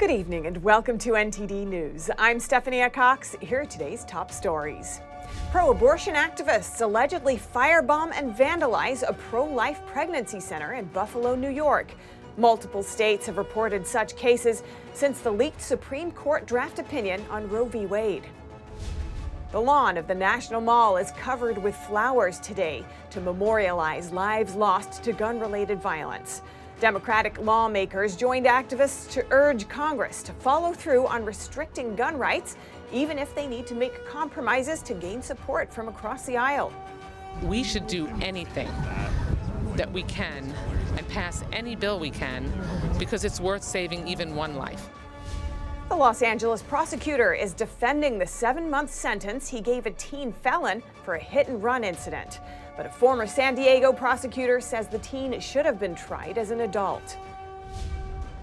Good evening and welcome to NTD News. I'm Stephanie Cox. Here are today's top stories. Pro abortion activists allegedly firebomb and vandalize a pro life pregnancy center in Buffalo, New York. Multiple states have reported such cases since the leaked Supreme Court draft opinion on Roe v. Wade. The lawn of the National Mall is covered with flowers today to memorialize lives lost to gun related violence. Democratic lawmakers joined activists to urge Congress to follow through on restricting gun rights, even if they need to make compromises to gain support from across the aisle. We should do anything that we can and pass any bill we can because it's worth saving even one life. The Los Angeles prosecutor is defending the seven month sentence he gave a teen felon for a hit and run incident. But a former San Diego prosecutor says the teen should have been tried as an adult.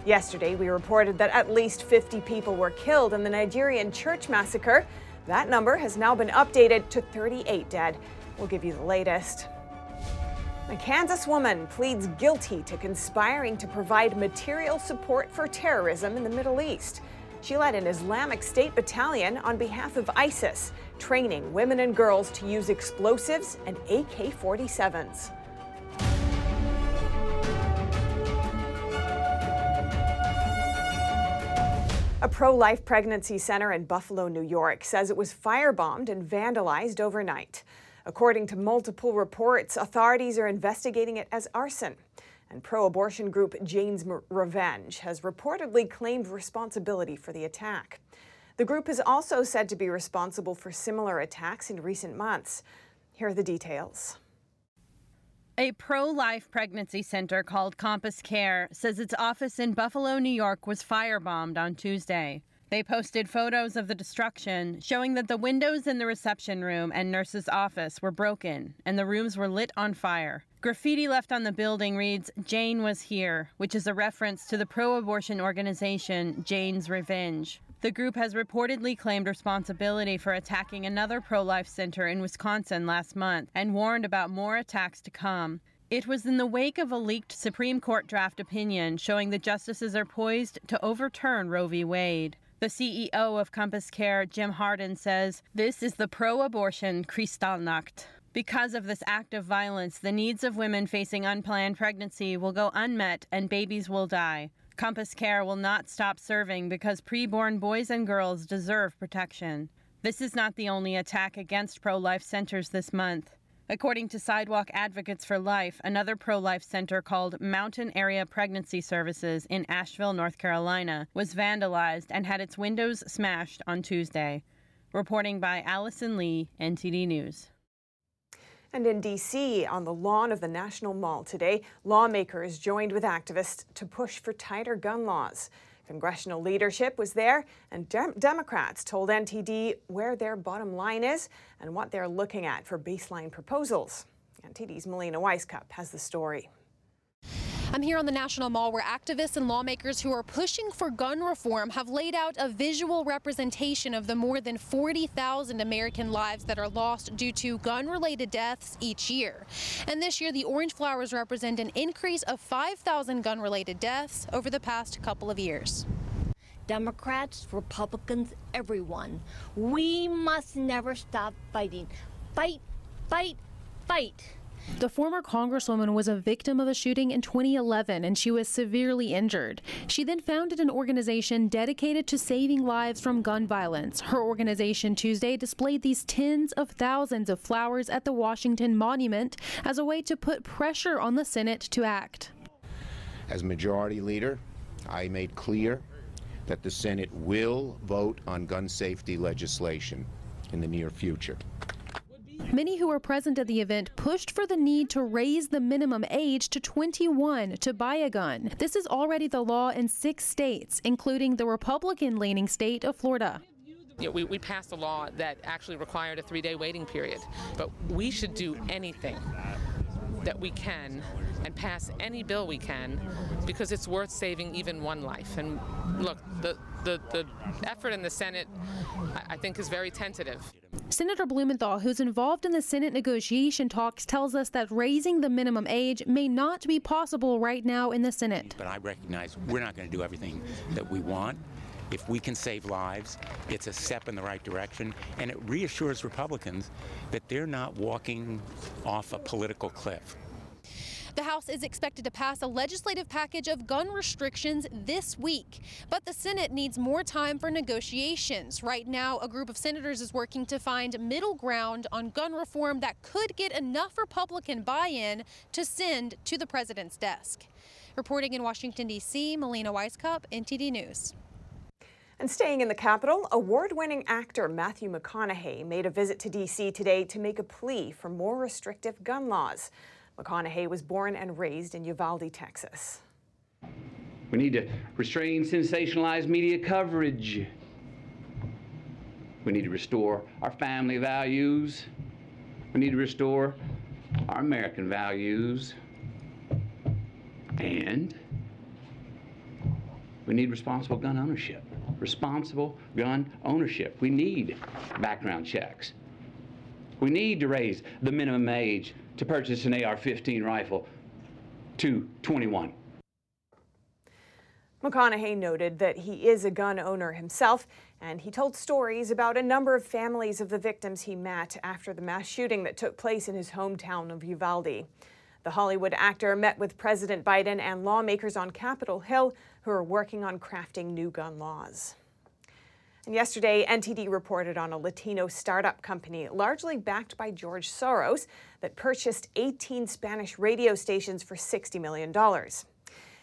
Yesterday, we reported that at least 50 people were killed in the Nigerian church massacre. That number has now been updated to 38 dead. We'll give you the latest. A Kansas woman pleads guilty to conspiring to provide material support for terrorism in the Middle East. She led an Islamic State battalion on behalf of ISIS, training women and girls to use explosives and AK 47s. A pro life pregnancy center in Buffalo, New York says it was firebombed and vandalized overnight. According to multiple reports, authorities are investigating it as arson and pro abortion group Jane's Revenge has reportedly claimed responsibility for the attack. The group is also said to be responsible for similar attacks in recent months. Here are the details. A pro life pregnancy center called Compass Care says its office in Buffalo, New York was firebombed on Tuesday. They posted photos of the destruction, showing that the windows in the reception room and nurse's office were broken and the rooms were lit on fire. Graffiti left on the building reads, Jane was here, which is a reference to the pro abortion organization Jane's Revenge. The group has reportedly claimed responsibility for attacking another pro life center in Wisconsin last month and warned about more attacks to come. It was in the wake of a leaked Supreme Court draft opinion showing the justices are poised to overturn Roe v. Wade. The CEO of Compass Care, Jim Harden, says this is the pro abortion Kristallnacht. Because of this act of violence, the needs of women facing unplanned pregnancy will go unmet and babies will die. Compass Care will not stop serving because preborn boys and girls deserve protection. This is not the only attack against pro life centers this month. According to Sidewalk Advocates for Life, another pro life center called Mountain Area Pregnancy Services in Asheville, North Carolina, was vandalized and had its windows smashed on Tuesday. Reporting by Allison Lee, NTD News. And in D.C., on the lawn of the National Mall today, lawmakers joined with activists to push for tighter gun laws. Congressional leadership was there, and de- Democrats told NTD where their bottom line is and what they're looking at for baseline proposals. NTD's Melina Wisecup has the story. I'm here on the National Mall where activists and lawmakers who are pushing for gun reform have laid out a visual representation of the more than 40,000 American lives that are lost due to gun related deaths each year. And this year, the orange flowers represent an increase of 5,000 gun related deaths over the past couple of years. Democrats, Republicans, everyone, we must never stop fighting. Fight, fight, fight. The former congresswoman was a victim of a shooting in 2011 and she was severely injured. She then founded an organization dedicated to saving lives from gun violence. Her organization Tuesday displayed these tens of thousands of flowers at the Washington Monument as a way to put pressure on the Senate to act. As majority leader, I made clear that the Senate will vote on gun safety legislation in the near future. Many who were present at the event pushed for the need to raise the minimum age to 21 to buy a gun. This is already the law in six states, including the Republican leaning state of Florida. You know, we, we passed a law that actually required a three day waiting period, but we should do anything that we can and pass any bill we can because it's worth saving even one life. And look, the, the, the effort in the Senate, I, I think, is very tentative. Senator Blumenthal, who's involved in the Senate negotiation talks, tells us that raising the minimum age may not be possible right now in the Senate. But I recognize we're not going to do everything that we want. If we can save lives, it's a step in the right direction, and it reassures Republicans that they're not walking off a political cliff. The House is expected to pass a legislative package of gun restrictions this week, but the Senate needs more time for negotiations. Right now, a group of senators is working to find middle ground on gun reform that could get enough Republican buy in to send to the president's desk. Reporting in Washington, D.C., Melina Wisecup, NTD News. And staying in the Capitol, award winning actor Matthew McConaughey made a visit to D.C. today to make a plea for more restrictive gun laws. McConaughey was born and raised in Uvalde, Texas. We need to restrain sensationalized media coverage. We need to restore our family values. We need to restore our American values. And we need responsible gun ownership responsible gun ownership. We need background checks. We need to raise the minimum age to purchase an AR 15 rifle to 21. McConaughey noted that he is a gun owner himself, and he told stories about a number of families of the victims he met after the mass shooting that took place in his hometown of Uvalde. The Hollywood actor met with President Biden and lawmakers on Capitol Hill who are working on crafting new gun laws. And yesterday, NTD reported on a Latino startup company, largely backed by George Soros, that purchased 18 Spanish radio stations for $60 million.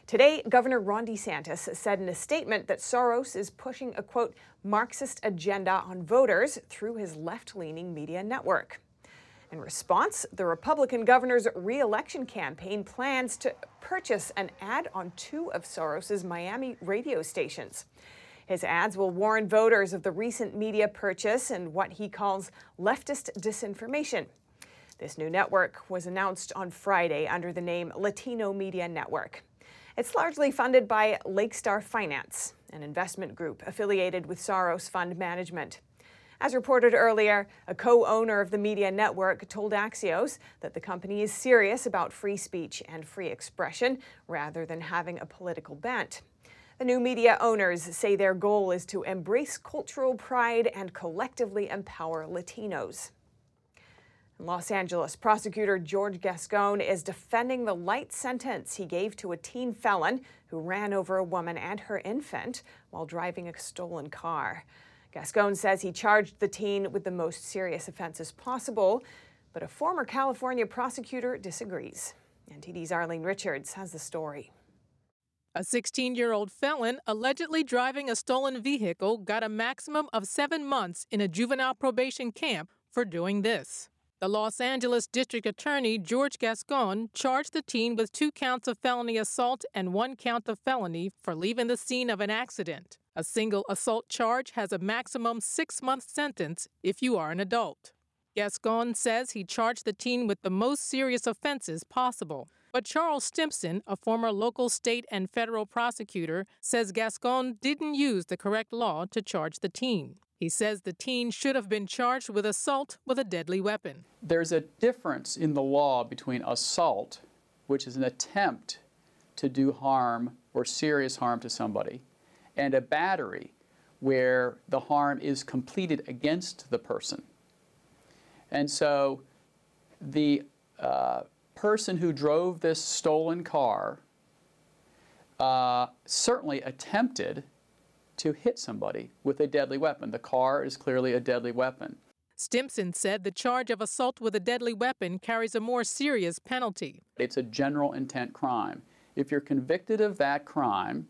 Today, Governor Ron DeSantis said in a statement that Soros is pushing a quote, Marxist agenda on voters through his left leaning media network. In response, the Republican governor's reelection campaign plans to purchase an ad on two of Soros's Miami radio stations. His ads will warn voters of the recent media purchase and what he calls leftist disinformation. This new network was announced on Friday under the name Latino Media Network. It's largely funded by Lakestar Finance, an investment group affiliated with Soros Fund Management. As reported earlier, a co owner of the media network told Axios that the company is serious about free speech and free expression rather than having a political bent. The new media owners say their goal is to embrace cultural pride and collectively empower Latinos. In Los Angeles, prosecutor George Gascon is defending the light sentence he gave to a teen felon who ran over a woman and her infant while driving a stolen car. Gascon says he charged the teen with the most serious offenses possible, but a former California prosecutor disagrees. NTD's Arlene Richards has the story. A 16 year old felon allegedly driving a stolen vehicle got a maximum of seven months in a juvenile probation camp for doing this. The Los Angeles District Attorney George Gascon charged the teen with two counts of felony assault and one count of felony for leaving the scene of an accident. A single assault charge has a maximum six month sentence if you are an adult. Gascon says he charged the teen with the most serious offenses possible. But Charles Stimson, a former local, state, and federal prosecutor, says Gascon didn't use the correct law to charge the teen. He says the teen should have been charged with assault with a deadly weapon. There's a difference in the law between assault, which is an attempt to do harm or serious harm to somebody, and a battery where the harm is completed against the person. And so the uh, person who drove this stolen car uh, certainly attempted to hit somebody with a deadly weapon. The car is clearly a deadly weapon. Stimson said the charge of assault with a deadly weapon carries a more serious penalty. It's a general intent crime. If you're convicted of that crime,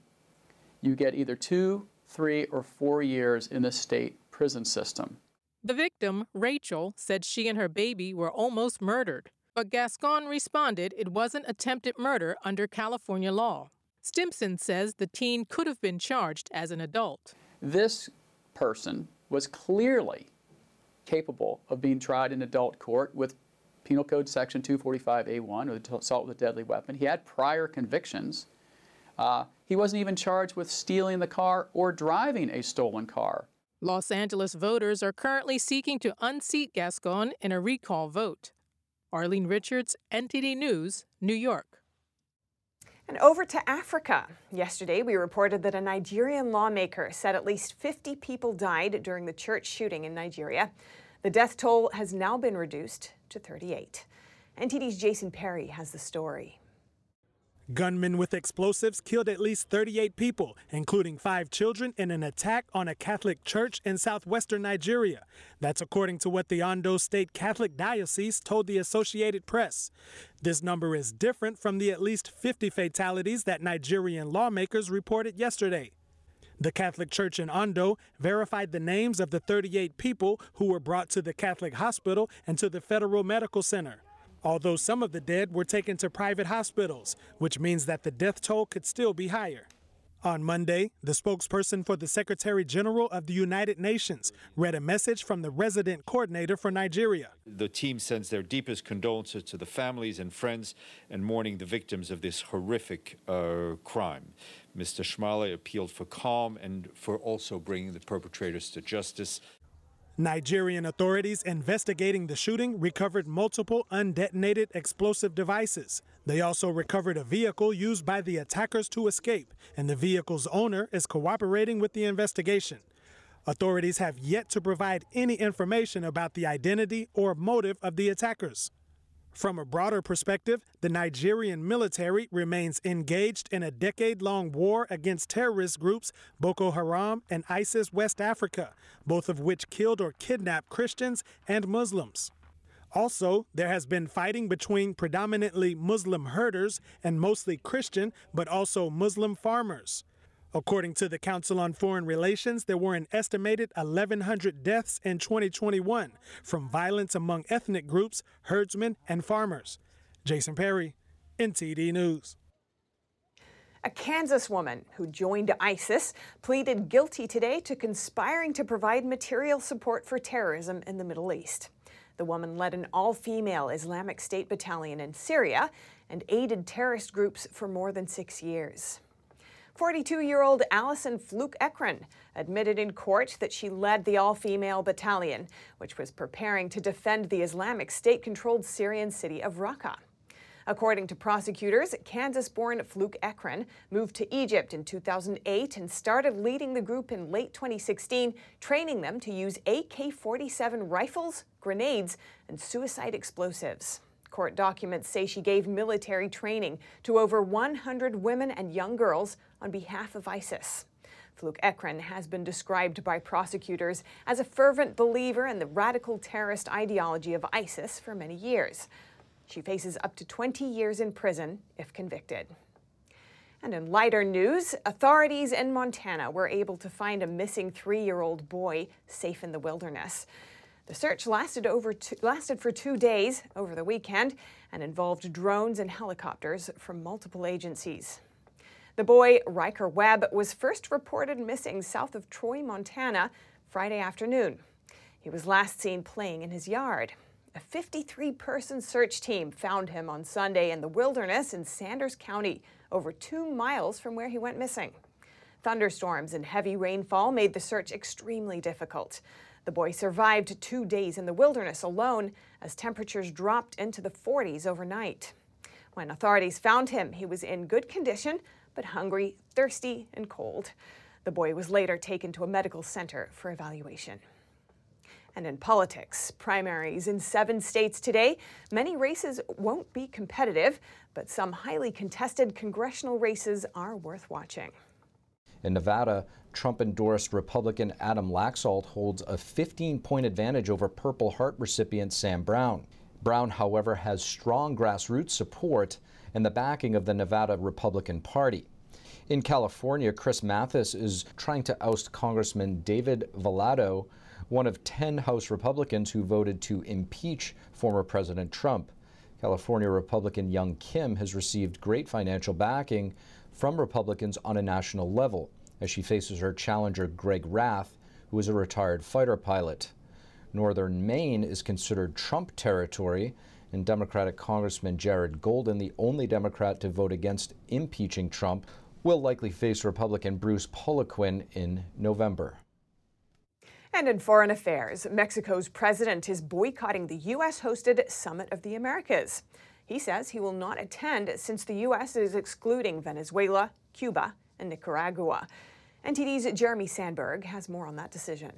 you get either two, three, or four years in the state prison system. The victim, Rachel, said she and her baby were almost murdered, but Gascon responded it wasn't attempted murder under California law. Stimson says the teen could have been charged as an adult. This person was clearly capable of being tried in adult court with Penal Code Section 245A1, or the assault with a deadly weapon. He had prior convictions. Uh, he wasn't even charged with stealing the car or driving a stolen car. Los Angeles voters are currently seeking to unseat Gascon in a recall vote. Arlene Richards, NTD News, New York. And over to Africa. Yesterday, we reported that a Nigerian lawmaker said at least 50 people died during the church shooting in Nigeria. The death toll has now been reduced to 38. NTD's Jason Perry has the story. Gunmen with explosives killed at least 38 people, including five children, in an attack on a Catholic church in southwestern Nigeria. That's according to what the Ondo State Catholic Diocese told the Associated Press. This number is different from the at least 50 fatalities that Nigerian lawmakers reported yesterday. The Catholic Church in Ondo verified the names of the 38 people who were brought to the Catholic hospital and to the Federal Medical Center although some of the dead were taken to private hospitals, which means that the death toll could still be higher. On Monday, the spokesperson for the Secretary General of the United Nations read a message from the resident coordinator for Nigeria. The team sends their deepest condolences to the families and friends and mourning the victims of this horrific uh, crime. Mr. Schmale appealed for calm and for also bringing the perpetrators to justice. Nigerian authorities investigating the shooting recovered multiple undetonated explosive devices. They also recovered a vehicle used by the attackers to escape, and the vehicle's owner is cooperating with the investigation. Authorities have yet to provide any information about the identity or motive of the attackers. From a broader perspective, the Nigerian military remains engaged in a decade long war against terrorist groups Boko Haram and ISIS West Africa, both of which killed or kidnapped Christians and Muslims. Also, there has been fighting between predominantly Muslim herders and mostly Christian, but also Muslim farmers. According to the Council on Foreign Relations, there were an estimated 1,100 deaths in 2021 from violence among ethnic groups, herdsmen, and farmers. Jason Perry, NTD News. A Kansas woman who joined ISIS pleaded guilty today to conspiring to provide material support for terrorism in the Middle East. The woman led an all female Islamic State battalion in Syria and aided terrorist groups for more than six years. 42 year old Allison Fluke Ekren admitted in court that she led the all female battalion, which was preparing to defend the Islamic State controlled Syrian city of Raqqa. According to prosecutors, Kansas born Fluke Ekren moved to Egypt in 2008 and started leading the group in late 2016, training them to use AK 47 rifles, grenades, and suicide explosives. Court documents say she gave military training to over 100 women and young girls on behalf of ISIS. Fluke Ekren has been described by prosecutors as a fervent believer in the radical terrorist ideology of ISIS for many years. She faces up to 20 years in prison if convicted. And in lighter news, authorities in Montana were able to find a missing three year old boy safe in the wilderness. The search lasted, over two, lasted for two days over the weekend and involved drones and helicopters from multiple agencies. The boy, Riker Webb, was first reported missing south of Troy, Montana, Friday afternoon. He was last seen playing in his yard. A 53 person search team found him on Sunday in the wilderness in Sanders County, over two miles from where he went missing. Thunderstorms and heavy rainfall made the search extremely difficult. The boy survived two days in the wilderness alone as temperatures dropped into the 40s overnight. When authorities found him, he was in good condition, but hungry, thirsty, and cold. The boy was later taken to a medical center for evaluation. And in politics, primaries in seven states today. Many races won't be competitive, but some highly contested congressional races are worth watching. In Nevada, Trump endorsed Republican Adam Laxalt holds a 15 point advantage over Purple Heart recipient Sam Brown. Brown, however, has strong grassroots support and the backing of the Nevada Republican Party. In California, Chris Mathys is trying to oust Congressman David Valadao, one of 10 House Republicans who voted to impeach former President Trump. California Republican Young Kim has received great financial backing from Republicans on a national level as she faces her challenger Greg Raths, who is a retired fighter pilot. Northern Maine is considered Trump territory, and Democratic Congressman Jared Golden, the only Democrat to vote against impeaching Trump, will likely face Republican Bruce Poliquin in November. And in foreign affairs, Mexico's president is boycotting the U.S. hosted Summit of the Americas. He says he will not attend since the U.S. is excluding Venezuela, Cuba, and Nicaragua. NTD's Jeremy Sandberg has more on that decision.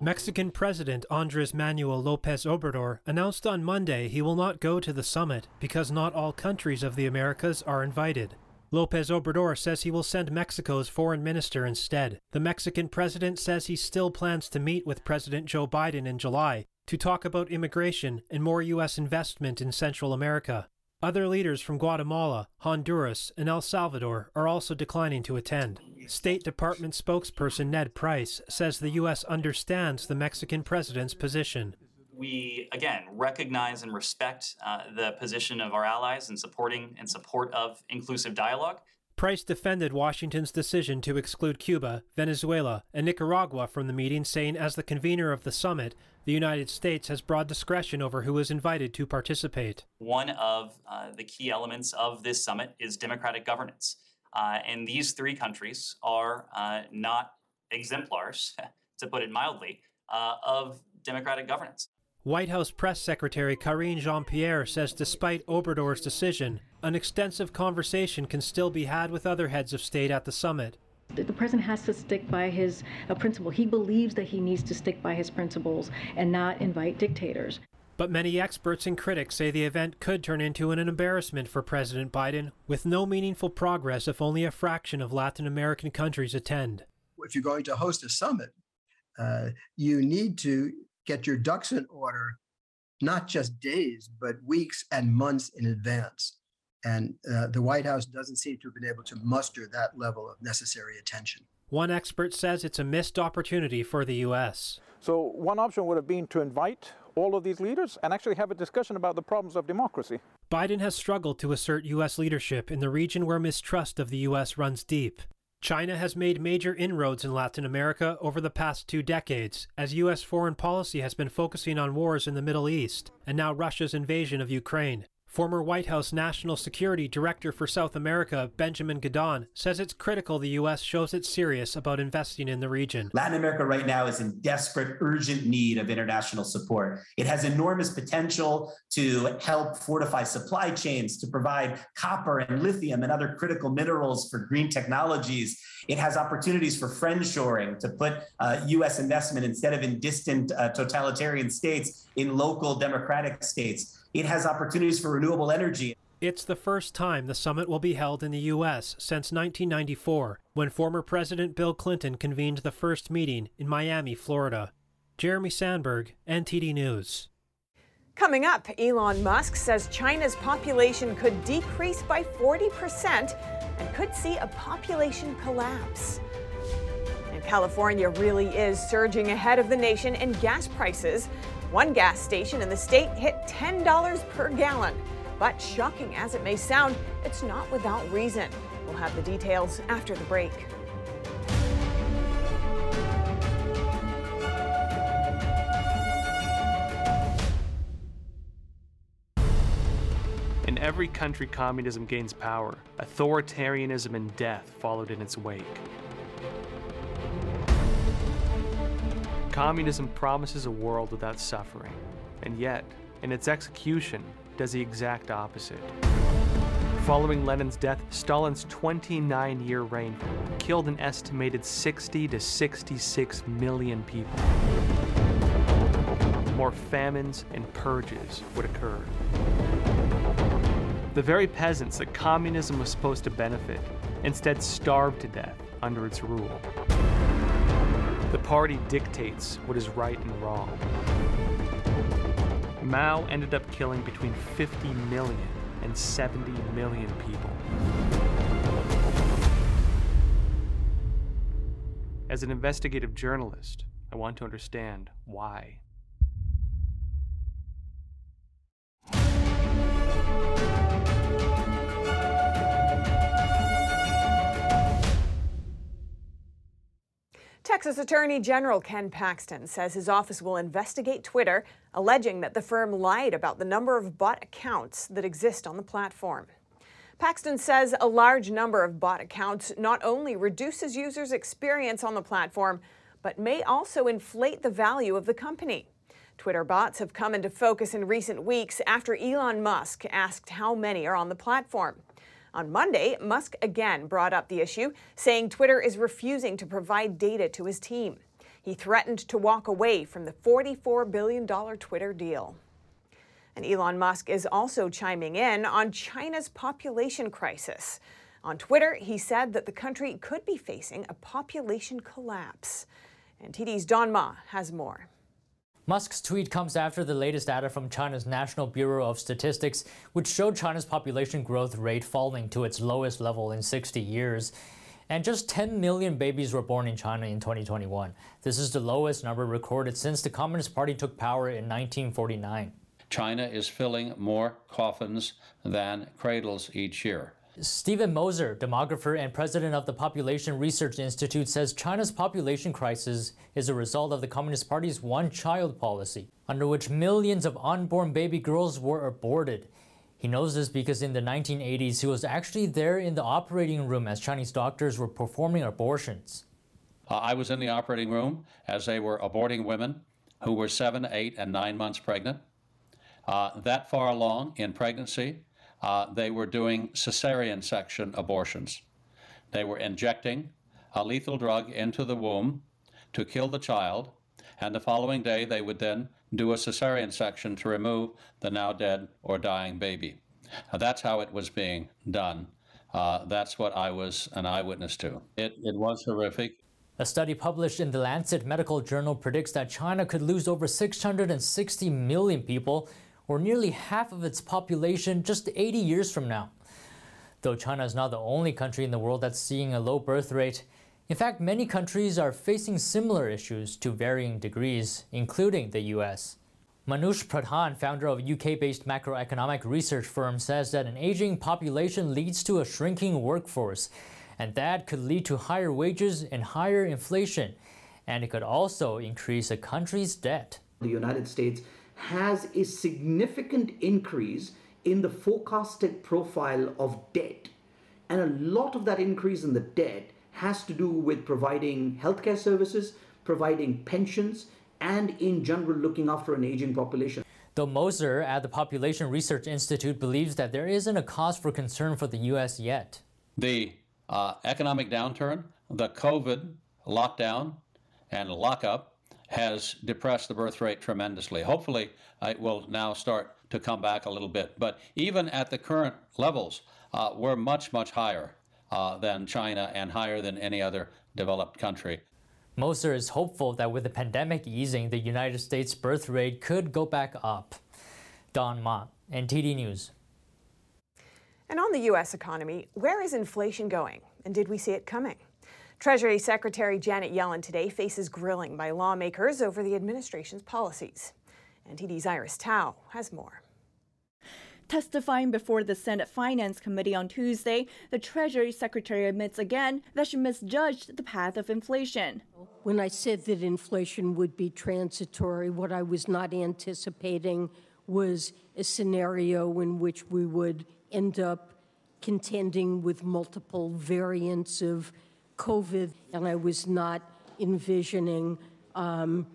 Mexican President Andres Manuel Lopez Obrador announced on Monday he will not go to the summit because not all countries of the Americas are invited. Lopez Obrador says he will send Mexico's foreign minister instead. The Mexican president says he still plans to meet with President Joe Biden in July to talk about immigration and more U.S. investment in Central America. Other leaders from Guatemala, Honduras, and El Salvador are also declining to attend. State Department spokesperson Ned Price says the U.S. understands the Mexican president's position we again recognize and respect uh, the position of our allies in supporting and support of inclusive dialogue. Price defended Washington's decision to exclude Cuba, Venezuela, and Nicaragua from the meeting, saying, as the convener of the summit, the United States has broad discretion over who is invited to participate. One of uh, the key elements of this summit is democratic governance. Uh, and these three countries are uh, not exemplars, to put it mildly, uh, of democratic governance. White House Press Secretary Karine Jean Pierre says despite Obrador's decision, an extensive conversation can still be had with other heads of state at the summit. The president has to stick by his uh, principle. He believes that he needs to stick by his principles and not invite dictators. But many experts and critics say the event could turn into an embarrassment for President Biden, with no meaningful progress if only a fraction of Latin American countries attend. If you're going to host a summit, uh, you need to get your ducks in order, not just days, but weeks and months in advance. And uh, the White House doesn't seem to have been able to muster that level of necessary attention. One expert says it's a missed opportunity for the U.S. So, one option would have been to invite all of these leaders and actually have a discussion about the problems of democracy. Biden has struggled to assert U.S. leadership in the region where mistrust of the U.S. runs deep. China has made major inroads in Latin America over the past two decades, as U.S. foreign policy has been focusing on wars in the Middle East and now Russia's invasion of Ukraine. Former White House National Security Director for South America, Benjamin Gedan, says it's critical the U.S. shows it's serious about investing in the region. Latin America right now is in desperate, urgent need of international support. It has enormous potential to help fortify supply chains, to provide copper and lithium and other critical minerals for green technologies. It has opportunities for friendshoring, to put uh, U.S. investment instead of in distant uh, totalitarian states in local democratic states. It has opportunities for renewable energy. It's the first time the summit will be held in the U.S. since 1994, when former President Bill Clinton convened the first meeting in Miami, Florida. Jeremy Sandberg, NTD News. Coming up, Elon Musk says China's population could decrease by 40% and could see a population collapse. And California really is surging ahead of the nation in gas prices. One gas station in the state hit $10 per gallon. But shocking as it may sound, it's not without reason. We'll have the details after the break. In every country communism gains power, authoritarianism and death followed in its wake. Communism promises a world without suffering, and yet, in its execution, does the exact opposite. Following Lenin's death, Stalin's 29 year reign killed an estimated 60 to 66 million people. More famines and purges would occur. The very peasants that communism was supposed to benefit instead starved to death under its rule. The party dictates what is right and wrong. Mao ended up killing between 50 million and 70 million people. As an investigative journalist, I want to understand why. Texas Attorney General Ken Paxton says his office will investigate Twitter, alleging that the firm lied about the number of bot accounts that exist on the platform. Paxton says a large number of bot accounts not only reduces users' experience on the platform, but may also inflate the value of the company. Twitter bots have come into focus in recent weeks after Elon Musk asked how many are on the platform. On Monday, Musk again brought up the issue, saying Twitter is refusing to provide data to his team. He threatened to walk away from the $44 billion Twitter deal. And Elon Musk is also chiming in on China's population crisis. On Twitter, he said that the country could be facing a population collapse. NTD's Don Ma has more. Musk's tweet comes after the latest data from China's National Bureau of Statistics, which showed China's population growth rate falling to its lowest level in 60 years. And just 10 million babies were born in China in 2021. This is the lowest number recorded since the Communist Party took power in 1949. China is filling more coffins than cradles each year. Steven Mosher, demographer and president of the Population Research Institute, says China's population crisis is a result of the Communist Party's one child policy, under which millions of unborn baby girls were aborted. He knows this because in the 1980s, he was actually there in the operating room as Chinese doctors were performing abortions. Uh, I was in the operating room as they were aborting women who were seven, eight, and nine months pregnant. Uh, that far along in pregnancy, uh, they were doing cesarean section abortions. They were injecting a lethal drug into the womb to kill the child, and the following day they would then do a cesarean section to remove the now dead or dying baby. Now, that's how it was being done. Uh, that's what I was an eyewitness to. It, it was horrific. A study published in the Lancet Medical Journal predicts that China could lose over 660 million people or nearly half of its population just 80 years from now. Though China is not the only country in the world that's seeing a low birth rate, in fact, many countries are facing similar issues to varying degrees, including the US. Manoj Pradhan, founder of UK based macroeconomic research firm, says that an aging population leads to a shrinking workforce, and that could lead to higher wages and higher inflation, and it could also increase a country's debt. The United States has a significant increase in the forecasted profile of debt. And a lot of that increase in the debt has to do with providing healthcare services, providing pensions, and in general looking after an aging population. Though Mosher at the Population Research Institute believes that there isn't a cause for concern for the U.S. yet. The uh, economic downturn, the COVID lockdown and lockup, has depressed the birth rate tremendously. Hopefully, it will now start to come back a little bit. But even at the current levels, uh, we're much, much higher uh, than China and higher than any other developed country. Mosher is hopeful that with the pandemic easing, the United States birth rate could go back up. Don Ma, NTD News. And on the U.S. economy, where is inflation going? And did we see it coming? Treasury Secretary Janet Yellen today faces grilling by lawmakers over the administration's policies. NTD's Iris Tao has more. Testifying before the Senate Finance Committee on Tuesday, the Treasury Secretary admits again that she misjudged the path of inflation. When I said that inflation would be transitory, what I was not anticipating was a scenario in which we would end up contending with multiple variants of COVID, and I was not envisioning um,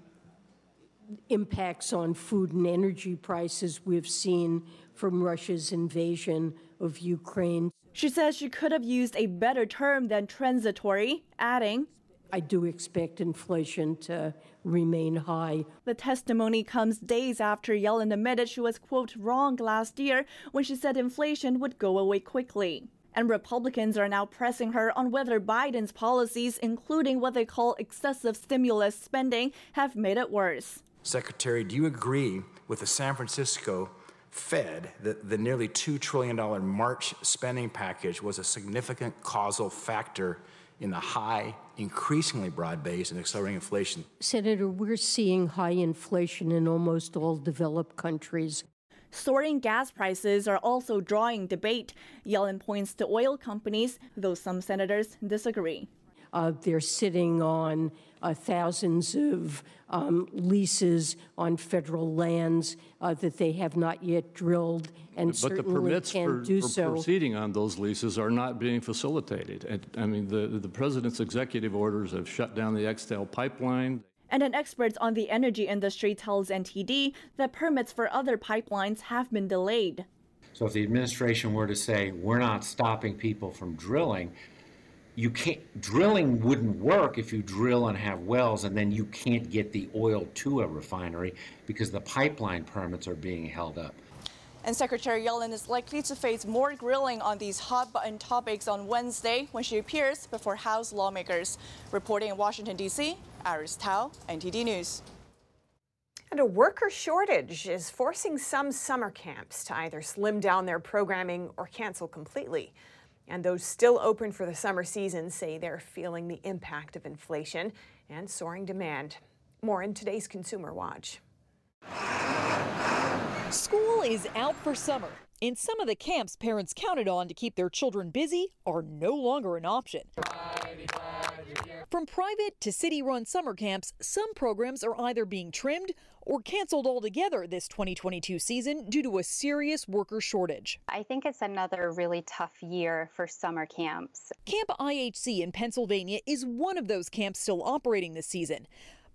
impacts on food and energy prices we've seen from Russia's invasion of Ukraine. She says she could have used a better term than transitory, adding, I do expect inflation to remain high. The testimony comes days after Yellen admitted she was, quote, wrong last year when she said inflation would go away quickly. And Republicans are now pressing her on whether Biden's policies, including what they call excessive stimulus spending, have made it worse. Secretary, do you agree with the San Francisco Fed that the nearly $2 trillion March spending package was a significant causal factor in the high, increasingly broad based and accelerating inflation? Senator, we're seeing high inflation in almost all developed countries. Soaring gas prices are also drawing debate. Yellen points to oil companies, though some senators disagree. Uh, they're sitting on uh, thousands of um, leases on federal lands uh, that they have not yet drilled and But the certainly permits can't for, do for so. proceeding on those leases are not being facilitated. And, I mean, the, the president's executive orders have shut down the Extel pipeline. And an expert on the energy industry tells NTD that permits for other pipelines have been delayed. So if the administration were to say, we're not stopping people from drilling, you can't, drilling wouldn't work if you drill and have wells and then you can't get the oil to a refinery because the pipeline permits are being held up. And Secretary Yellen is likely to face more grilling on these hot button topics on Wednesday when she appears before House lawmakers. Reporting in Washington, D.C., Iris Tao, NTD News. And a worker shortage is forcing some summer camps to either slim down their programming or cancel completely. And those still open for the summer season say they're feeling the impact of inflation and soaring demand. More in today's Consumer Watch. School is out for summer, and some of the camps parents counted on to keep their children busy are no longer an option. From private to city run summer camps, some programs are either being trimmed or canceled altogether this 2022 season due to a serious worker shortage. I think it's another really tough year for summer camps. Camp IHC in Pennsylvania is one of those camps still operating this season.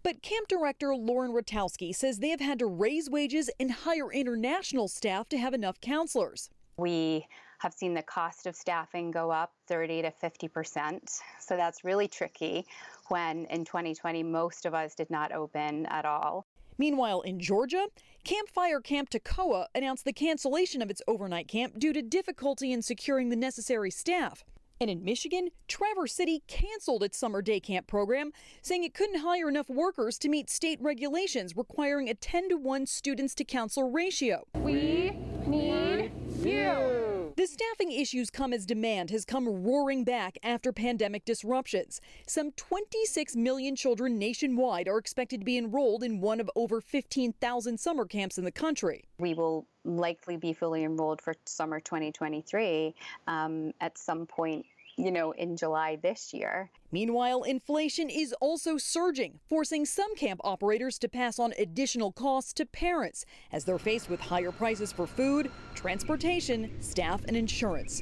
But camp director Lauren Rotowski says they have had to raise wages and hire international staff to have enough counselors. We have seen the cost of staffing go up 30 to 50 percent. So that's really tricky when in 2020 most of us did not open at all. Meanwhile, in Georgia, Campfire Camp Toccoa announced the cancellation of its overnight camp due to difficulty in securing the necessary staff. And in Michigan, Traverse City canceled its summer day camp program, saying it couldn't hire enough workers to meet state regulations requiring a 10 to 1 students to counselor ratio. We need you. The staffing issues come as demand has come roaring back after pandemic disruptions. Some 26 million children nationwide are expected to be enrolled in one of over 15,000 summer camps in the country. We will likely be fully enrolled for summer 2023 um, at some point you know, in July this year. Meanwhile, inflation is also surging, forcing some camp operators to pass on additional costs to parents as they're faced with higher prices for food, transportation, staff, and insurance.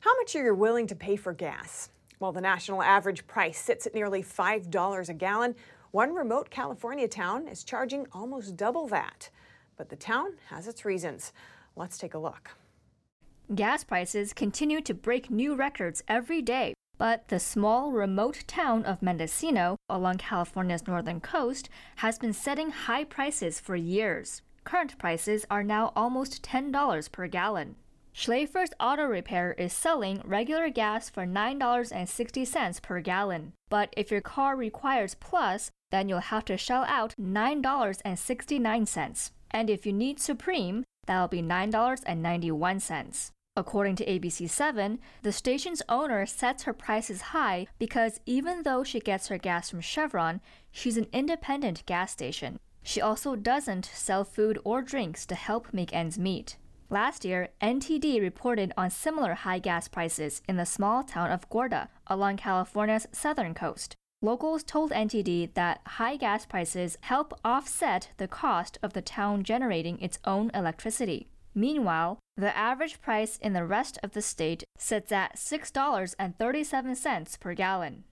How much are you willing to pay for gas? While the national average price sits at nearly $5 a gallon, one remote California town is charging almost double that. But the town has its reasons. Let's take a look. Gas prices continue to break new records every day, but the small, remote town of Mendocino along California's northern coast has been setting high prices for years. Current prices are now almost $10 per gallon. Schleifer's Auto Repair is selling regular gas for $9.60 per gallon. But if your car requires Plus, then you'll have to shell out $9.69. And if you need Supreme, that'll be $9.91. According to ABC7, the station's owner sets her prices high because even though she gets her gas from Chevron, she's an independent gas station. She also doesn't sell food or drinks to help make ends meet. Last year, NTD reported on similar high gas prices in the small town of Gorda along California's southern coast. Locals told NTD that high gas prices help offset the cost of the town generating its own electricity. Meanwhile, the average price in the rest of the state sits at $6.37 per gallon.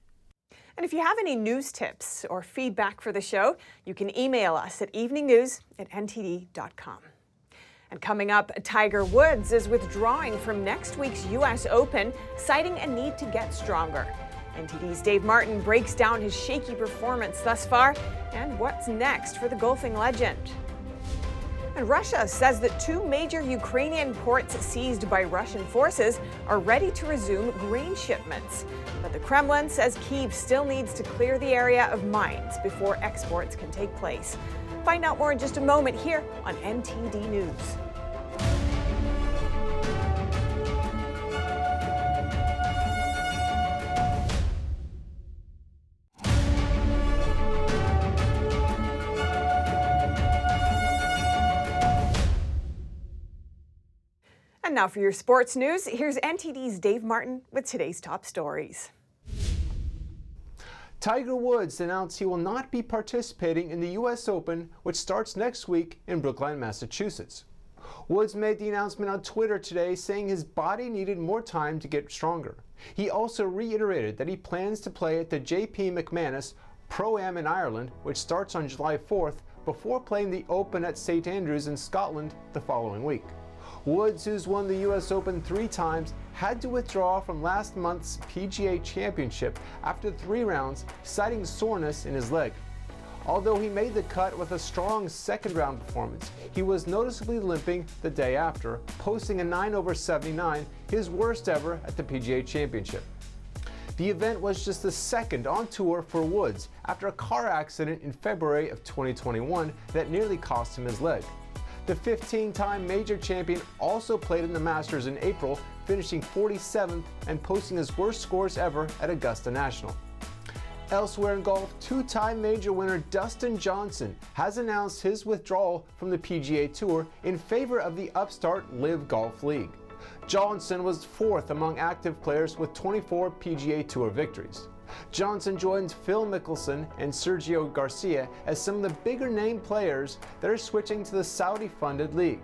And if you have any news tips or feedback for the show, you can email us at eveningnews at ntd.com. And coming up, Tiger Woods is withdrawing from next week's U.S. Open, citing a need to get stronger. NTD's Dave Martin breaks down his shaky performance thus far and what's next for the golfing legend. And Russia says that two major Ukrainian ports seized by Russian forces are ready to resume grain shipments. But the Kremlin says Kyiv still needs to clear the area of mines before exports can take place. Find out more in just a moment here on NTD News. And now for your sports news, here's NTD's Dave Martin with today's top stories. Tiger Woods announced he will not be participating in the U.S. Open, which starts next week in Brookline, Massachusetts. Woods made the announcement on Twitter today saying his body needed more time to get stronger. He also reiterated that he plans to play at the JP McManus Pro Am in Ireland, which starts on July 4th, before playing the Open at St Andrews in Scotland the following week. Woods, who's won the U.S. Open three times, had to withdraw from last month's PGA Championship after three rounds, citing soreness in his leg. Although he made the cut with a strong second round performance, he was noticeably limping the day after, posting a 9 over 79, his worst ever at the PGA Championship. The event was just the second on tour for Woods after a car accident in February of 2021 that nearly cost him his leg. The 15 time major champion also played in the Masters in April, finishing 47th and posting his worst scores ever at Augusta National. Elsewhere in golf, two time major winner Dustin Johnson has announced his withdrawal from the PGA Tour in favor of the upstart Live Golf League. Johnson was fourth among active players with 24 PGA Tour victories. Johnson joins Phil Mickelson and Sergio Garcia as some of the bigger name players that are switching to the Saudi funded league.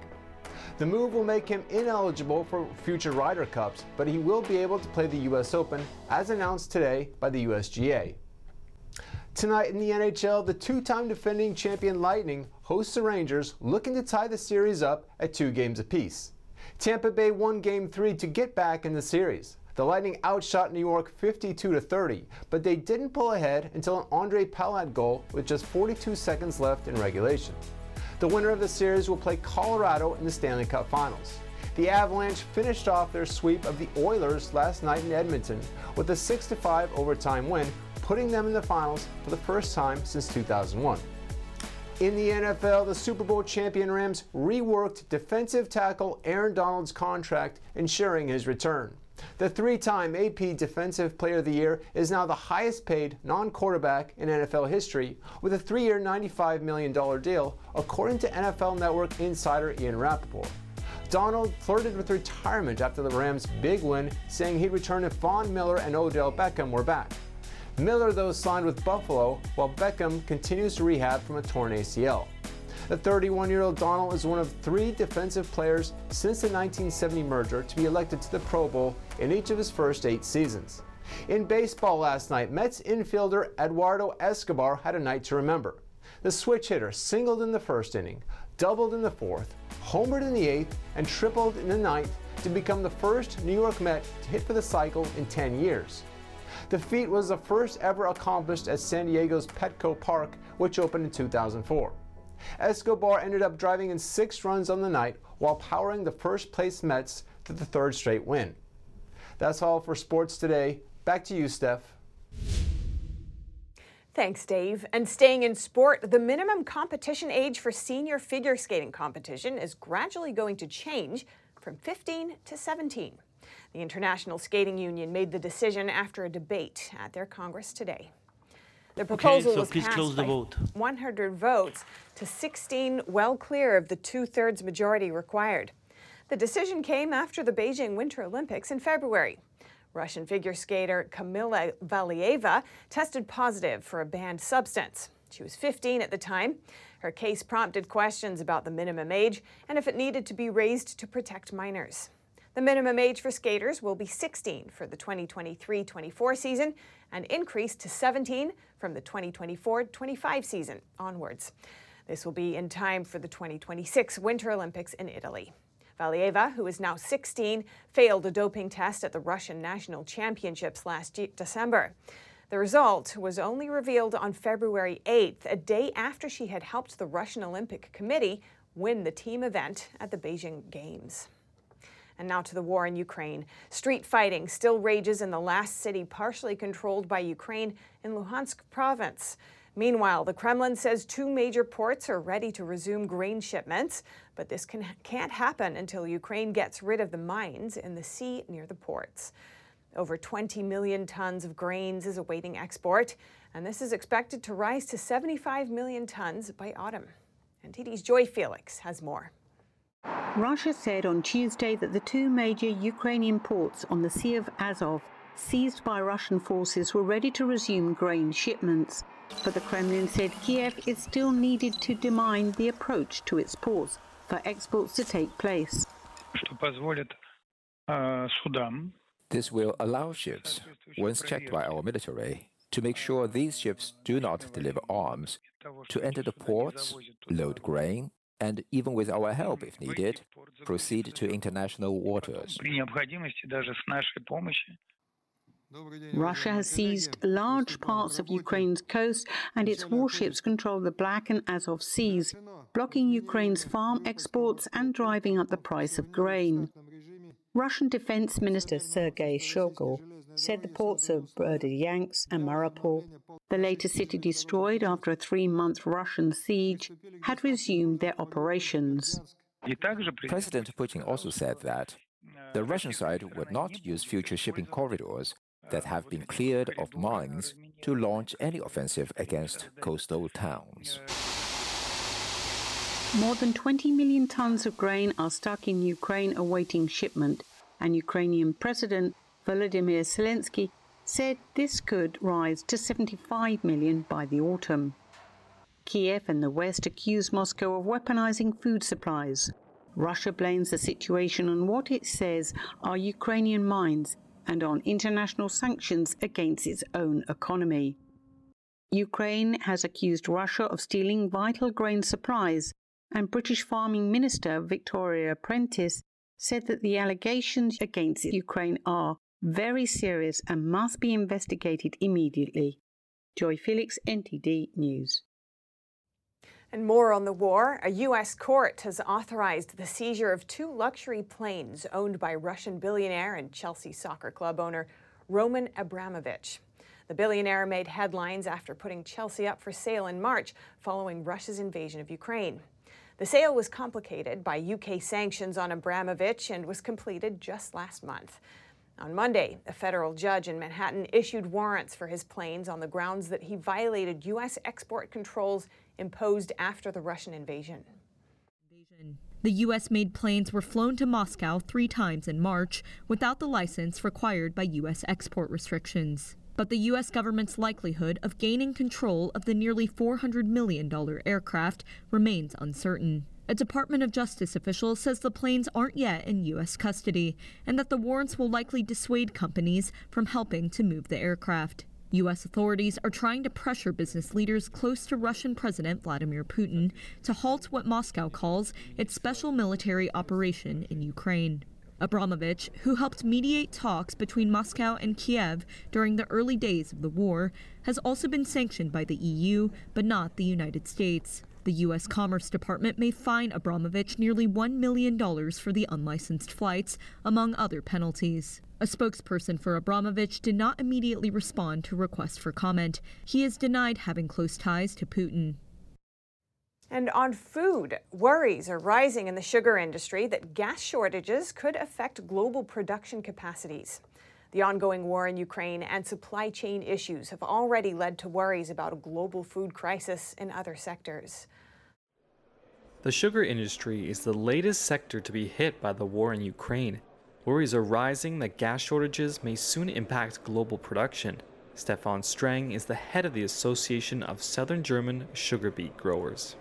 The move will make him ineligible for future Ryder Cups, but he will be able to play the US Open as announced today by the USGA. Tonight in the NHL, the two time defending champion Lightning hosts the Rangers, looking to tie the series up at two games apiece. Tampa Bay won game three to get back in the series. The Lightning outshot New York 52 to 30, but they didn't pull ahead until an Ondrej Palat goal with just 42 seconds left in regulation. The winner of the series will play Colorado in the Stanley Cup Finals. The Avalanche finished off their sweep of the Oilers last night in Edmonton with a 6 5 overtime win, putting them in the finals for the first time since 2001. In the NFL, the Super Bowl champion Rams reworked defensive tackle Aaron Donald's contract, ensuring his return. The three time AP Defensive Player of the Year is now the highest paid non quarterback in NFL history, with a three year, $95 million deal, according to NFL Network insider Ian Rapoport. Donald flirted with retirement after the Rams' big win, saying he'd return if Von Miller and Odell Beckham were back. Miller, though, signed with Buffalo, while Beckham continues to rehab from a torn ACL. The 31 year old Donald is one of three defensive players since the 1970 merger to be elected to the Pro Bowl in each of his first eight seasons. In baseball last night, Mets infielder Eduardo Escobar had a night to remember. The switch hitter singled in the first inning, doubled in the fourth, homered in the eighth, and tripled in the ninth to become the first New York Met to hit for the cycle in 10 years. The feat was the first ever accomplished at San Diego's Petco Park, which opened in 2004. Escobar ended up driving in six runs on the night while powering the first place Mets to the third straight win. That's all for sports today. Back to you, Steph. Thanks, Dave. And staying in sport, the minimum competition age for senior figure skating competition is gradually going to change from 15 to 17. The International Skating Union made the decision after a debate at their Congress today. The proposal okay, so was please passed close the by vote. 100 votes to 16, well clear of the two-thirds majority required. The decision came after the Beijing Winter Olympics in February. Russian figure skater Kamila Valieva tested positive for a banned substance. She was 15 at the time. Her case prompted questions about the minimum age and if it needed to be raised to protect minors. The minimum age for skaters will be 16 for the 2023 24 season and increased to 17 from the 2024 25 season onwards. This will be in time for the 2026 Winter Olympics in Italy. Valieva, who is now 16, failed a doping test at the Russian National Championships last December. The result was only revealed on February 8th, a day after she had helped the Russian Olympic Committee win the team event at the Beijing Games. And now to the war in Ukraine. Street fighting still rages in the last city partially controlled by Ukraine in Luhansk province. Meanwhile, the Kremlin says two major ports are ready to resume grain shipments, but this can, can't happen until Ukraine gets rid of the mines in the sea near the ports. Over 20 million tons of grains is awaiting export, and this is expected to rise to 75 million tons by autumn. And Joy Felix has more. Russia said on Tuesday that the two major Ukrainian ports on the Sea of Azov, seized by Russian forces, were ready to resume grain shipments. But the Kremlin said Kiev is still needed to demine the approach to its ports for exports to take place. This will allow ships, once checked by our military, to make sure these ships do not deliver arms, to enter the ports, load grain, and even with our help if needed, proceed to international waters. Russia has seized large parts of Ukraine's coast and its warships control the Black and Azov seas, blocking Ukraine's farm exports and driving up the price of grain. Russian Defense Minister Sergei Shoigu said the ports of Berdyansk and Mariupol, the latest city destroyed after a three month Russian siege, had resumed their operations. President Putin also said that the Russian side would not use future shipping corridors that have been cleared of mines to launch any offensive against coastal towns. More than 20 million tons of grain are stuck in Ukraine awaiting shipment, and Ukrainian President Volodymyr Zelensky said this could rise to 75 million by the autumn. Kiev and the West accuse Moscow of weaponizing food supplies. Russia blames the situation on what it says are Ukrainian mines and on international sanctions against its own economy. Ukraine has accused Russia of stealing vital grain supplies, and British Farming Minister Victoria Prentice said that the allegations against Ukraine are very serious and must be investigated immediately. Joy Felix, NTD News. And more on the war. A U.S. court has authorized the seizure of two luxury planes owned by Russian billionaire and Chelsea soccer club owner Roman Abramovich. The billionaire made headlines after putting Chelsea up for sale in March following Russia's invasion of Ukraine. The sale was complicated by UK sanctions on Abramovich and was completed just last month. On Monday, a federal judge in Manhattan issued warrants for his planes on the grounds that he violated U.S. export controls imposed after the Russian invasion. The U.S. made planes were flown to Moscow three times in March without the license required by U.S. export restrictions. But the U.S. government's likelihood of gaining control of the nearly $400 million aircraft remains uncertain. A Department of Justice official says the planes aren't yet in U.S. custody and that the warrants will likely dissuade companies from helping to move the aircraft. U.S. authorities are trying to pressure business leaders close to Russian President Vladimir Putin to halt what Moscow calls its special military operation in Ukraine. Abramovich, who helped mediate talks between Moscow and Kiev during the early days of the war, has also been sanctioned by the EU, but not the United States. The U.S. Commerce Department may fine Abramovich nearly $1 million for the unlicensed flights, among other penalties. A spokesperson for Abramovich did not immediately respond to requests for comment. He has denied having close ties to Putin. And on food, worries are rising in the sugar industry that gas shortages could affect global production capacities. The ongoing war in Ukraine and supply chain issues have already led to worries about a global food crisis in other sectors. The sugar industry is the latest sector to be hit by the war in Ukraine. Worries are rising that gas shortages may soon impact global production. Stefan Strang is the head of the Association of Southern German Sugar Beet Growers.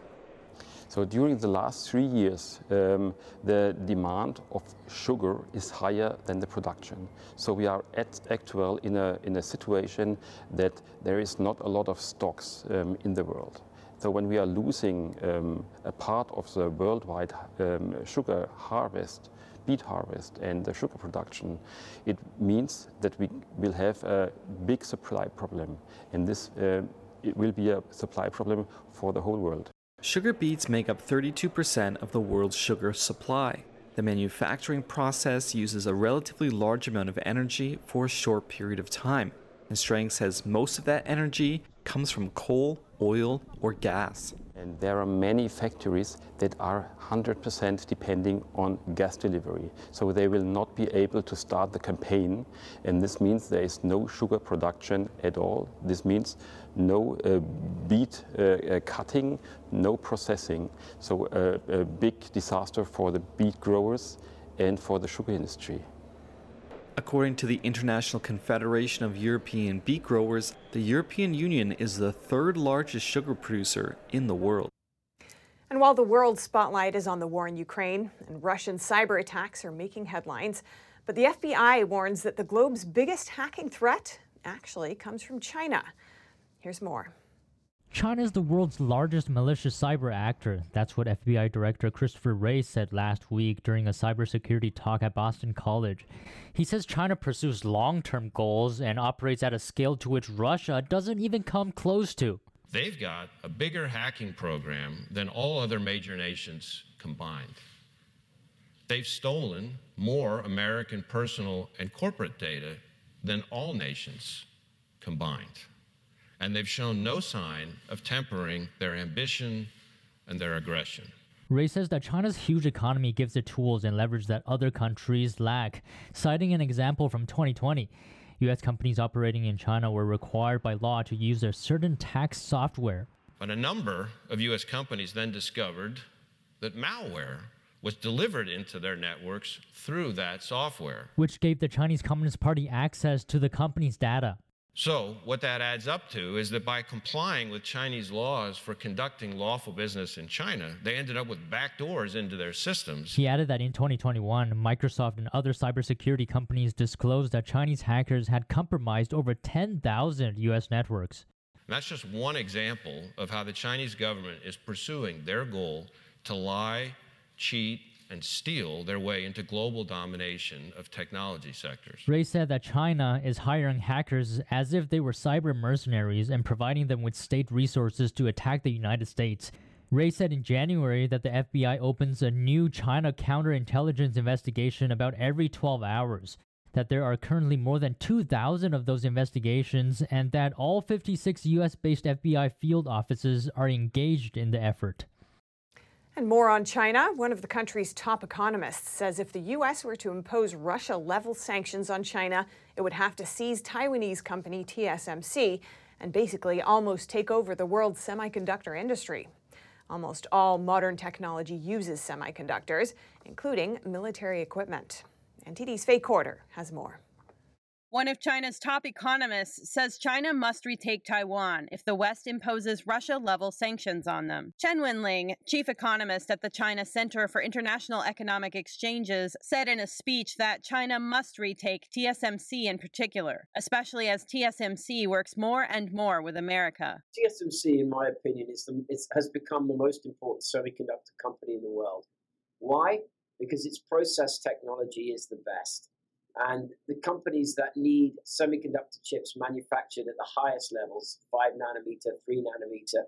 So during the last three years, um, the demand of sugar is higher than the production. So we are at actual in a, in a situation that there is not a lot of stocks um, in the world. So when we are losing um, a part of the worldwide um, sugar harvest, beet harvest and the sugar production, it means that we will have a big supply problem. And this uh, it will be a supply problem for the whole world. Sugar beets make up 32% of the world's sugar supply. The manufacturing process uses a relatively large amount of energy for a short period of time. And Strang says most of that energy comes from coal, oil, or gas. And there are many factories that are 100% depending on gas delivery. So they will not be able to start the campaign. And this means there is no sugar production at all. This means no uh, beet uh, uh, cutting, no processing. So uh, a big disaster for the beet growers and for the sugar industry. According to the International Confederation of European Beet Growers, the European Union is the third largest sugar producer in the world. And while the world spotlight is on the war in Ukraine and Russian cyber attacks are making headlines, but the FBI warns that the globe's biggest hacking threat actually comes from China. Here's more. China is the world's largest malicious cyber actor. That's what FBI Director Christopher Wray said last week during a cybersecurity talk at Boston College. He says China pursues long term goals and operates at a scale to which Russia doesn't even come close to. They've got a bigger hacking program than all other major nations combined. They've stolen more American personal and corporate data than all nations combined and they've shown no sign of tempering their ambition and their aggression. Wray says that China's huge economy gives it tools and leverage that other countries lack, citing an example from 2020. U.S. companies operating in China were required by law to use their certain tax software. But a number of U.S. companies then discovered that malware was delivered into their networks through that software, which gave the Chinese Communist Party access to the company's data. So, what that adds up to is that by complying with Chinese laws for conducting lawful business in China, they ended up with backdoors into their systems. He added that in 2021, Microsoft and other cybersecurity companies disclosed that Chinese hackers had compromised over 10,000 US networks. And that's just one example of how the Chinese government is pursuing their goal to lie, cheat, and steal their way into global domination of technology sectors. Wray said that China is hiring hackers as if they were cyber mercenaries and providing them with state resources to attack the United States. Wray said in January that the FBI opens a new China counterintelligence investigation about every 12 hours, that there are currently more than 2,000 of those investigations, and that all 56 US based FBI field offices are engaged in the effort. And more on China. One of the country's top economists says if the U.S. were to impose Russia level sanctions on China, it would have to seize Taiwanese company TSMC and basically almost take over the world's semiconductor industry. Almost all modern technology uses semiconductors, including military equipment. NTD's Faye Quarter has more. One of China's top economists says China must retake Taiwan if the West imposes Russia level sanctions on them. Chen Wenling, chief economist at the China Center for International Economic Exchanges, said in a speech that China must retake TSMC in particular, especially as TSMC works more and more with America. TSMC, in my opinion, is the, has become the most important semiconductor company in the world. Why? Because its process technology is the best. And the companies that need semiconductor chips manufactured at the highest levels, 5 nanometer, 3 nanometer,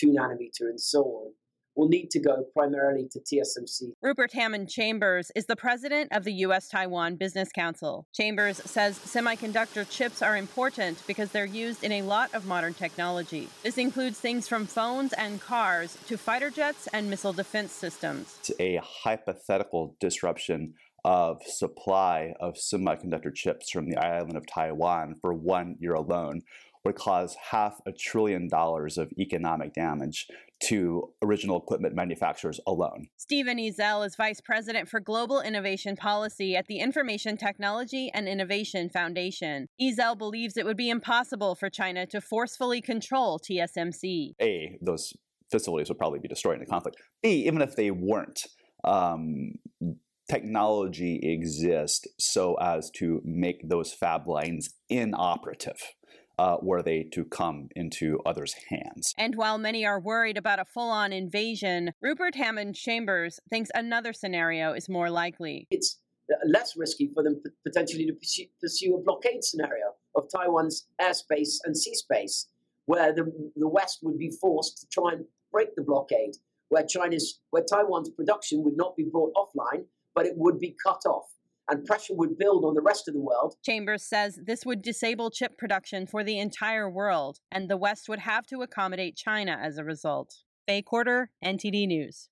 2 nanometer, and so on, will need to go primarily to TSMC. Rupert Hammond Chambers is the president of the U.S. Taiwan Business Council. Chambers says semiconductor chips are important because they're used in a lot of modern technology. This includes things from phones and cars to fighter jets and missile defense systems. It's a hypothetical disruption of supply of semiconductor chips from the island of Taiwan for one year alone would cause half a trillion dollars of economic damage to original equipment manufacturers alone. Steven Ezell is Vice President for Global Innovation Policy at the Information Technology and Innovation Foundation. Ezell believes it would be impossible for China to forcefully control TSMC. A, those facilities would probably be destroyed in the conflict. B, even if they weren't, um, technology exist so as to make those fab lines inoperative. Uh, were they to come into others' hands. And while many are worried about a full on invasion, Rupert Hammond Chambers thinks another scenario is more likely. It's less risky for them potentially to pursue, pursue a blockade scenario of Taiwan's airspace and sea space, where the, the West would be forced to try and break the blockade, where China's where Taiwan's production would not be brought offline, but it would be cut off. and pressure would build on the rest of the world. Chambers says this would disable chip production for the entire world, and the West would have to accommodate China as a result. Faye Quarter, NTD News.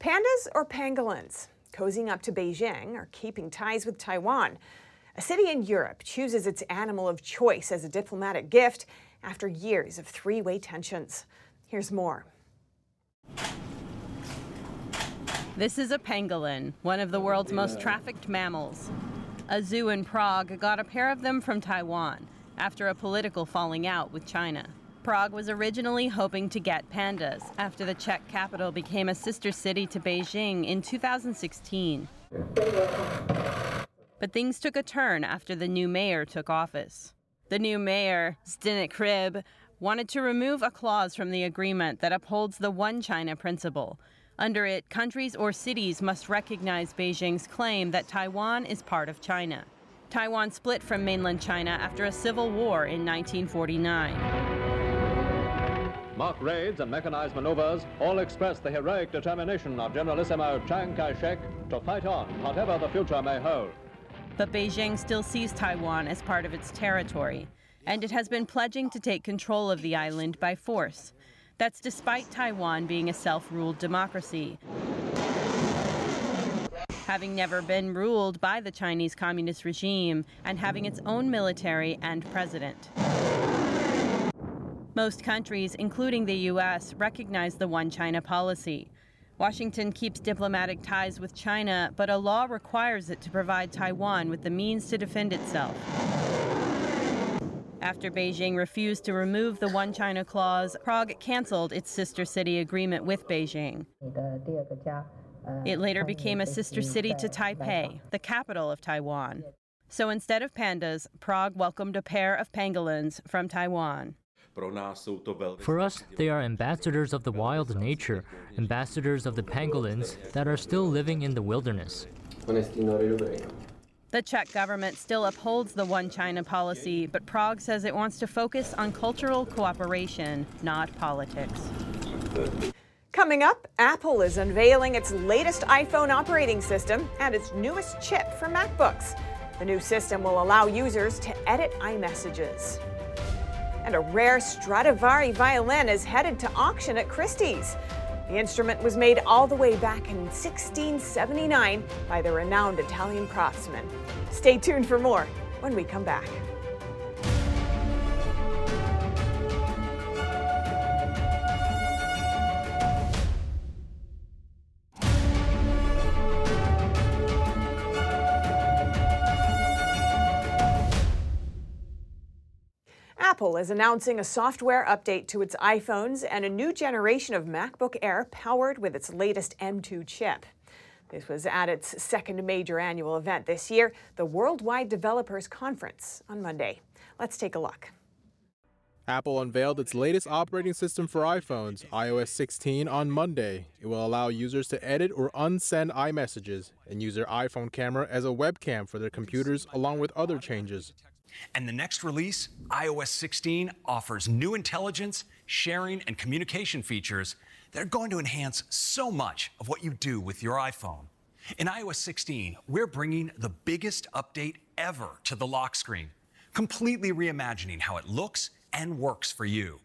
Pandas or pangolins? Cozying up to Beijing or keeping ties with Taiwan? A city in Europe chooses its animal of choice as a diplomatic gift after years of three way tensions. Here's more. This is a pangolin, one of the world's most trafficked mammals. A zoo in Prague got a pair of them from Taiwan after a political falling out with China. Prague was originally hoping to get pandas after the Czech capital became a sister city to Beijing in 2016. But things took a turn after the new mayor took office. The new mayor, Zdeněk Hřib, wanted to remove a clause from the agreement that upholds the One China principle. Under it, countries or cities must recognize Beijing's claim that Taiwan is part of China. Taiwan split from mainland China after a civil war in 1949. Mock raids and mechanized maneuvers all express the heroic determination of Generalissimo Chiang Kai-shek to fight on, whatever the future may hold. But Beijing still sees Taiwan as part of its territory, and it has been pledging to take control of the island by force. That's despite Taiwan being a self ruled democracy. Having never been ruled by the Chinese Communist regime and having its own military and president. Most countries, including the U.S., recognize the One China policy. Washington keeps diplomatic ties with China, but a law requires it to provide Taiwan with the means to defend itself. After Beijing refused to remove the One China clause, Prague canceled its sister city agreement with Beijing. It later became a sister city to Taipei, the capital of Taiwan. So instead of pandas, Prague welcomed a pair of pangolins from Taiwan. For us, they are ambassadors of the wild nature, ambassadors of the pangolins that are still living in the wilderness. The Czech government still upholds the One China policy, but Prague says it wants to focus on cultural cooperation, not politics. Coming up, Apple is unveiling its latest iPhone operating system and its newest chip for MacBooks. The new system will allow users to edit iMessages. And a rare Stradivari violin is headed to auction at Christie's. The instrument was made all the way back in 1679 by the renowned Italian craftsman. Stay tuned for more when we come back. Apple is announcing a software update to its iPhones and a new generation of MacBook Air powered with its latest M2 chip. This was at its second major annual event this year, the Worldwide Developers Conference, on Monday. Let's take a look. Apple unveiled its latest operating system for iPhones, iOS 16, on Monday. It will allow users to edit or unsend iMessages and use their iPhone camera as a webcam for their computers, along with other changes. And the next release, iOS 16, offers new intelligence, sharing, and communication features that are going to enhance so much of what you do with your iPhone. In iOS 16, we're bringing the biggest update ever to the lock screen, completely reimagining how it looks and works for you.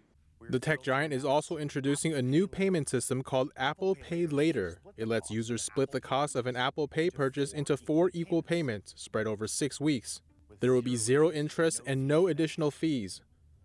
The tech giant is also introducing a new payment system called Apple Pay Later. It lets users split the cost of an Apple Pay purchase into four equal payments spread over six weeks. There will be zero interest and no additional fees.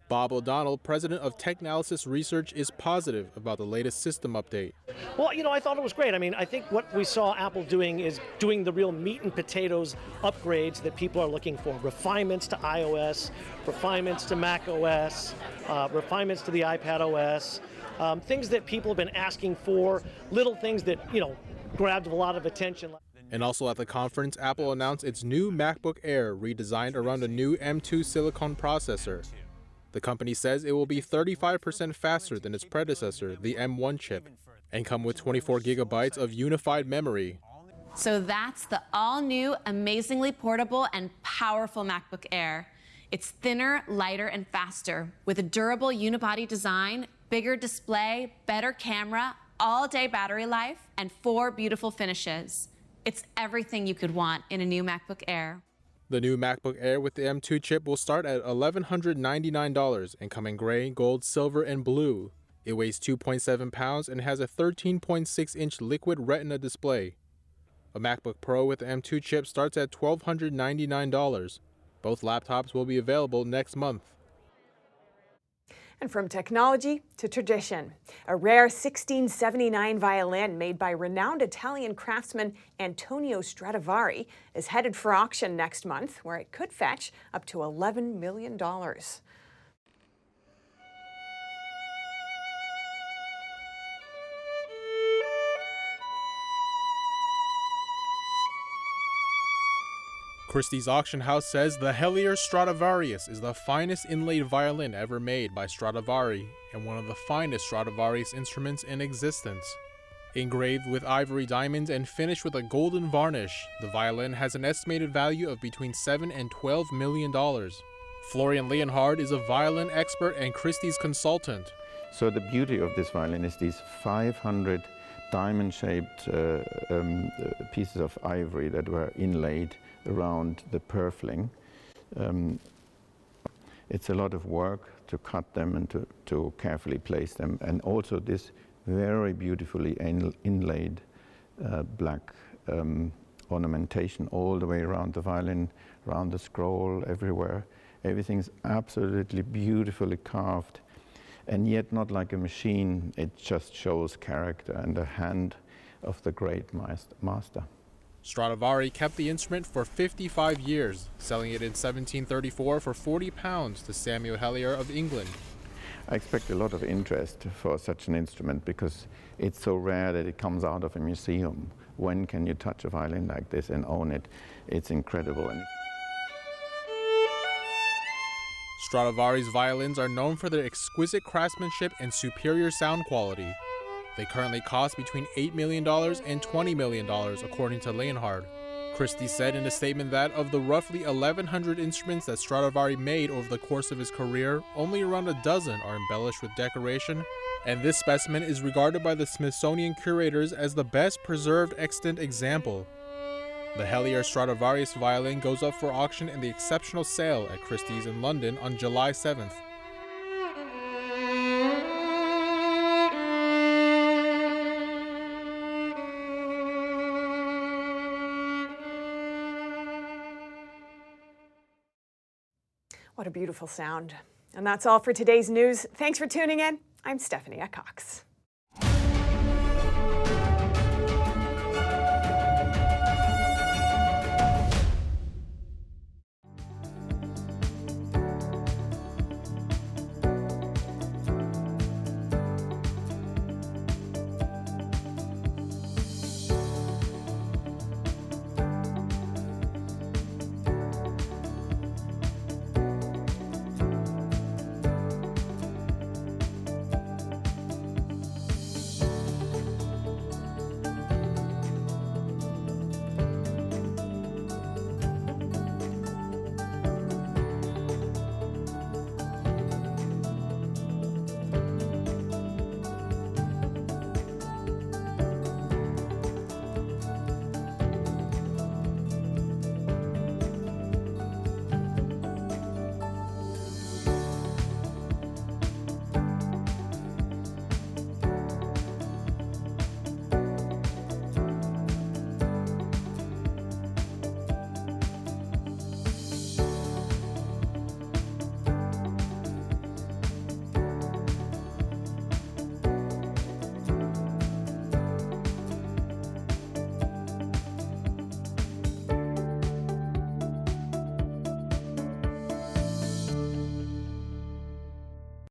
Bob O'Donnell, president of Technalysis Research, is positive about the latest system update. Well, you know, I thought it was great. I mean, I think what we saw Apple doing is doing the real meat and potatoes upgrades that people are looking for refinements to iOS, refinements to Mac OS, uh, refinements to the iPad OS, um, things that people have been asking for, little things that, you know, grabbed a lot of attention. And also at the conference, Apple announced its new MacBook Air redesigned around a new M2 silicon processor. The company says it will be 35% faster than its predecessor, the M1 chip, and come with 24 gigabytes of unified memory. So that's the all new, amazingly portable, and powerful MacBook Air. It's thinner, lighter, and faster with a durable unibody design, bigger display, better camera, all day battery life, and four beautiful finishes. It's everything you could want in a new MacBook Air. The new MacBook Air with the M2 chip will start at $1,199 and come in gray, gold, silver, and blue. It weighs 2.7 pounds and has a 13.6 inch liquid retina display. A MacBook Pro with the M2 chip starts at $1,299. Both laptops will be available next month. And from technology to tradition, a rare 1679 violin made by renowned Italian craftsman Antonio Stradivari is headed for auction next month, where it could fetch up to $11 million. Christie's auction house says the Hellier Stradivarius is the finest inlaid violin ever made by Stradivari and one of the finest Stradivarius instruments in existence. Engraved with ivory diamonds and finished with a golden varnish, the violin has an estimated value of between 7 and 12 million dollars. Florian Leonhard is a violin expert and Christie's consultant. So the beauty of this violin is these 500 diamond-shaped uh, um, uh, pieces of ivory that were inlaid around the purfling. Um, it's a lot of work to cut them and to, to carefully place them. And also this very beautifully inlaid uh, black um, ornamentation all the way around the violin, around the scroll, everywhere. Everything's absolutely beautifully carved and yet not like a machine. It just shows character and the hand of the great master. Stradivari kept the instrument for 55 years, selling it in 1734 for 40 pounds to Samuel Hellier of England. I expect a lot of interest for such an instrument because it's so rare that it comes out of a museum. When can you touch a violin like this and own it? It's incredible. Stradivari's violins are known for their exquisite craftsmanship and superior sound quality. They currently cost between $8 million and $20 million, according to Leonhard. Christie said in a statement that of the roughly 1,100 instruments that Stradivari made over the course of his career, only around a dozen are embellished with decoration, and this specimen is regarded by the Smithsonian curators as the best preserved extant example. The Hellier Stradivarius violin goes up for auction in the exceptional sale at Christie's in London on July 7th. What a beautiful sound. And that's all for today's news. Thanks for tuning in. I'm Stephanie Cox.